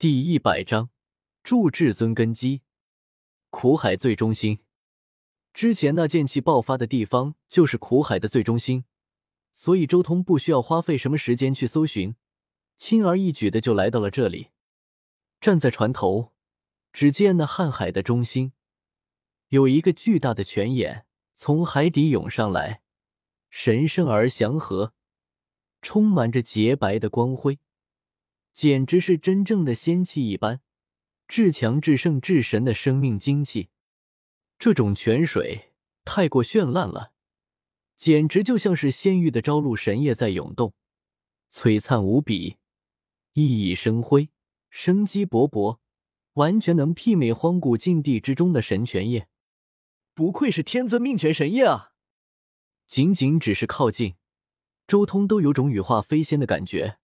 第一百章，铸至尊根基，苦海最中心。之前那剑气爆发的地方就是苦海的最中心，所以周通不需要花费什么时间去搜寻，轻而易举的就来到了这里。站在船头，只见那瀚海的中心有一个巨大的泉眼从海底涌上来，神圣而祥和，充满着洁白的光辉。简直是真正的仙气一般，至强至圣至神的生命精气。这种泉水太过绚烂了，简直就像是仙域的朝露神液在涌动，璀璨无比，熠熠生辉，生机勃勃，完全能媲美荒古禁地之中的神泉液。不愧是天尊命泉神液啊！仅仅只是靠近，周通都有种羽化飞仙的感觉。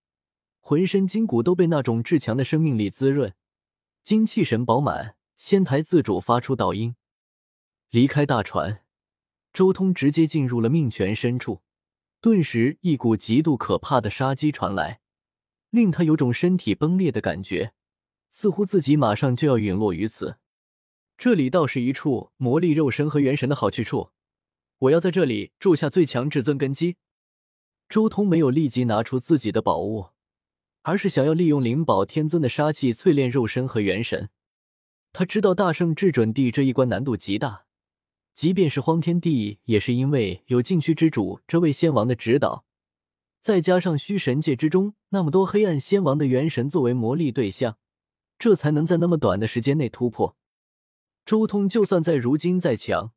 浑身筋骨都被那种至强的生命力滋润，精气神饱满，仙台自主发出道音。离开大船，周通直接进入了命泉深处，顿时一股极度可怕的杀机传来，令他有种身体崩裂的感觉，似乎自己马上就要陨落于此。这里倒是一处磨砺肉身和元神的好去处，我要在这里铸下最强至尊根基。周通没有立即拿出自己的宝物。而是想要利用灵宝天尊的杀气淬炼肉身和元神。他知道大圣至准帝这一关难度极大，即便是荒天帝也是因为有禁区之主这位仙王的指导，再加上虚神界之中那么多黑暗仙王的元神作为磨砺对象，这才能在那么短的时间内突破。周通就算在如今再强，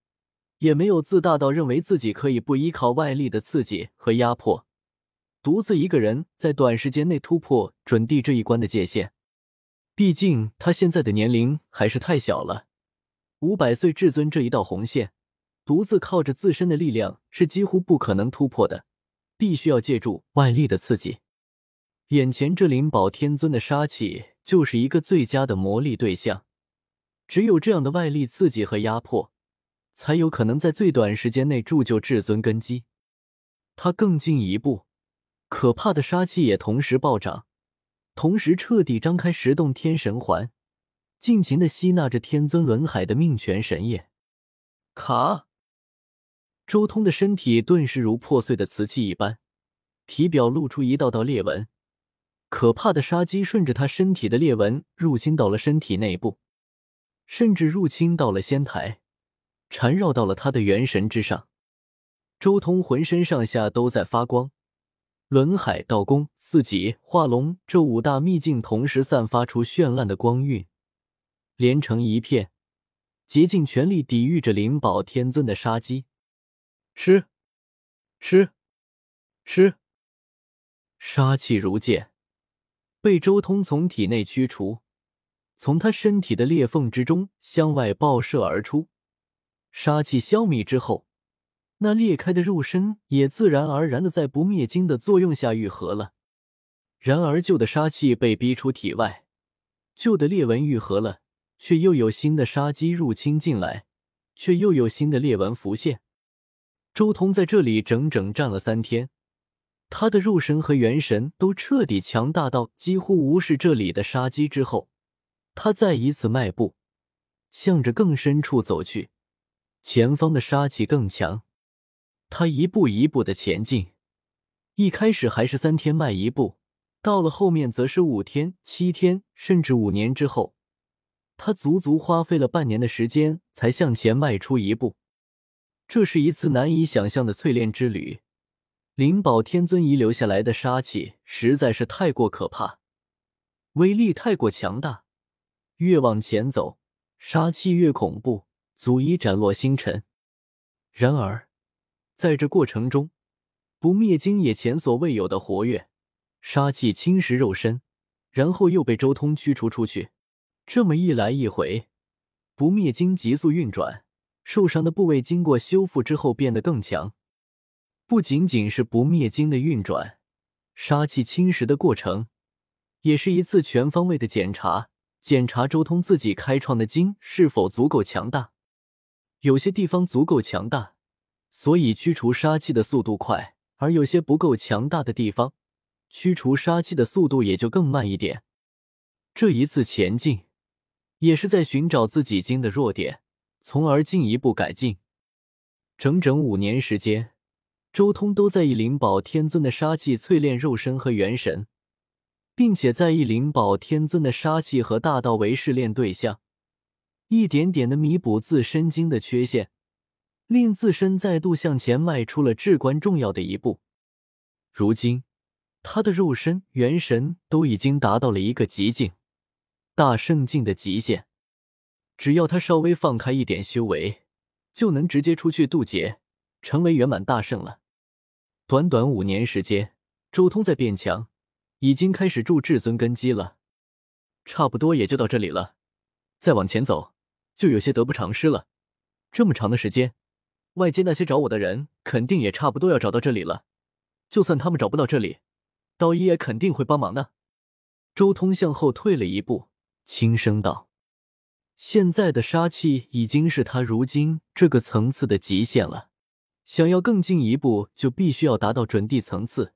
也没有自大到认为自己可以不依靠外力的刺激和压迫。独自一个人在短时间内突破准帝这一关的界限，毕竟他现在的年龄还是太小了。五百岁至尊这一道红线，独自靠着自身的力量是几乎不可能突破的，必须要借助外力的刺激。眼前这灵宝天尊的杀气就是一个最佳的磨砺对象，只有这样的外力刺激和压迫，才有可能在最短时间内铸就至尊根基。他更进一步。可怕的杀气也同时暴涨，同时彻底张开十洞天神环，尽情的吸纳着天尊轮海的命泉神液。卡，周通的身体顿时如破碎的瓷器一般，体表露出一道道裂纹。可怕的杀机顺着他身体的裂纹入侵到了身体内部，甚至入侵到了仙台，缠绕到了他的元神之上。周通浑身上下都在发光。轮海、道宫、四极、化龙这五大秘境同时散发出绚烂的光晕，连成一片，竭尽全力抵御着灵宝天尊的杀机。吃，吃，吃！杀气如剑，被周通从体内驱除，从他身体的裂缝之中向外爆射而出。杀气消弭之后。那裂开的肉身也自然而然的在不灭金的作用下愈合了。然而旧的杀气被逼出体外，旧的裂纹愈合了，却又有新的杀机入侵进来，却又有新的裂纹浮现。周通在这里整整站了三天，他的肉身和元神都彻底强大到几乎无视这里的杀机之后，他再一次迈步，向着更深处走去。前方的杀气更强。他一步一步的前进，一开始还是三天迈一步，到了后面则是五天、七天，甚至五年之后，他足足花费了半年的时间才向前迈出一步。这是一次难以想象的淬炼之旅。灵宝天尊遗留下来的杀气实在是太过可怕，威力太过强大，越往前走，杀气越恐怖，足以斩落星辰。然而。在这过程中，不灭经也前所未有的活跃，杀气侵蚀肉身，然后又被周通驱除出去。这么一来一回，不灭经急速运转，受伤的部位经过修复之后变得更强。不仅仅是不灭经的运转，杀气侵蚀的过程，也是一次全方位的检查，检查周通自己开创的经是否足够强大。有些地方足够强大。所以驱除杀气的速度快，而有些不够强大的地方，驱除杀气的速度也就更慢一点。这一次前进，也是在寻找自己经的弱点，从而进一步改进。整整五年时间，周通都在以灵宝天尊的杀气淬炼肉身和元神，并且在意灵宝天尊的杀气和大道为试炼对象，一点点的弥补自身经的缺陷，令自身再度向前迈出了至关重要的一步。如今，他的肉身、元神都已经达到了一个极境。大圣境的极限，只要他稍微放开一点修为，就能直接出去渡劫，成为圆满大圣了。短短五年时间，周通在变强，已经开始铸至尊根基了。差不多也就到这里了，再往前走，就有些得不偿失了。这么长的时间，外界那些找我的人，肯定也差不多要找到这里了。就算他们找不到这里，道一也肯定会帮忙的。周通向后退了一步。轻声道：“现在的杀气已经是他如今这个层次的极限了，想要更进一步，就必须要达到准地层次，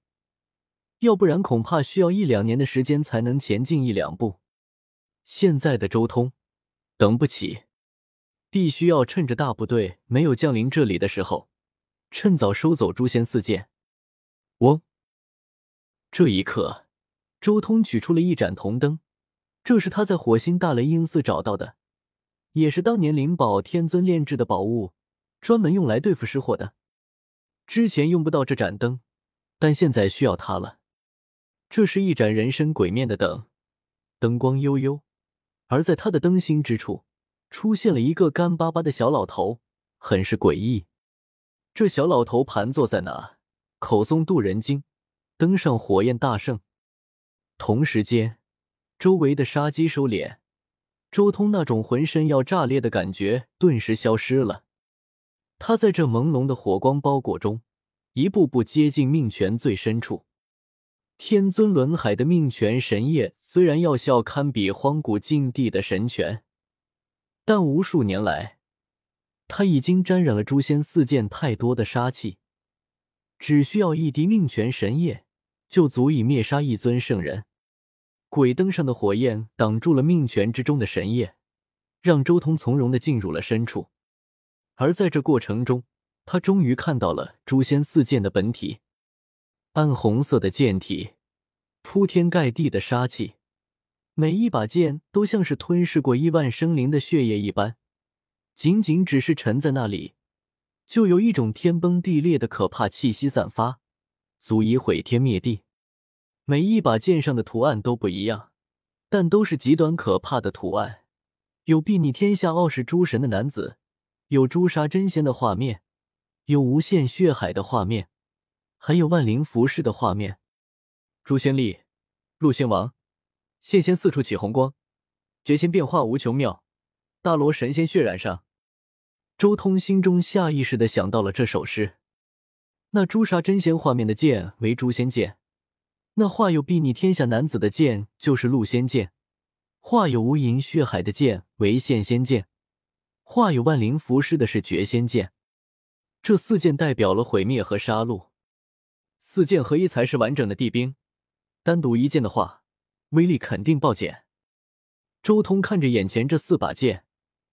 要不然恐怕需要一两年的时间才能前进一两步。现在的周通等不起，必须要趁着大部队没有降临这里的时候，趁早收走诛仙四剑。”嗡！这一刻，周通取出了一盏铜灯。这是他在火星大雷音寺找到的，也是当年灵宝天尊炼制的宝物，专门用来对付失火的。之前用不到这盏灯，但现在需要它了。这是一盏人身鬼面的灯，灯光悠悠，而在它的灯芯之处，出现了一个干巴巴的小老头，很是诡异。这小老头盘坐在那，口诵渡人经，登上火焰大圣。同时间。周围的杀机收敛，周通那种浑身要炸裂的感觉顿时消失了。他在这朦胧的火光包裹中，一步步接近命泉最深处。天尊轮海的命泉神液虽然药效堪比荒古禁地的神泉，但无数年来，他已经沾染了诛仙四剑太多的杀气，只需要一滴命泉神液，就足以灭杀一尊圣人。鬼灯上的火焰挡住了命泉之中的神液，让周通从容的进入了深处。而在这过程中，他终于看到了诛仙四剑的本体——暗红色的剑体，铺天盖地的杀气，每一把剑都像是吞噬过亿万生灵的血液一般，仅仅只是沉在那里，就有一种天崩地裂的可怕气息散发，足以毁天灭地。每一把剑上的图案都不一样，但都是极端可怕的图案。有睥睨天下、傲视诸神的男子，有诛杀真仙的画面，有无限血海的画面，还有万灵浮世的画面。诛仙力，陆仙王，现仙四处起红光，绝仙变化无穷妙，大罗神仙血染上。周通心中下意识的想到了这首诗。那诛杀真仙画面的剑为诛仙剑。那画有睥睨天下男子的剑就是戮仙剑，画有无垠血海的剑为现仙剑，画有万灵浮尸的是绝仙剑。这四剑代表了毁灭和杀戮，四剑合一才是完整的地兵。单独一剑的话，威力肯定爆减。周通看着眼前这四把剑，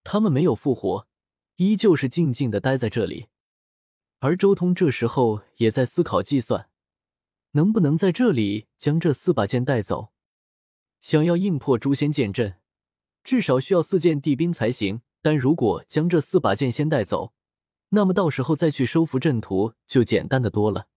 他们没有复活，依旧是静静的待在这里。而周通这时候也在思考计算。能不能在这里将这四把剑带走？想要硬破诛仙剑阵，至少需要四件地兵才行。但如果将这四把剑先带走，那么到时候再去收服阵图就简单的多了。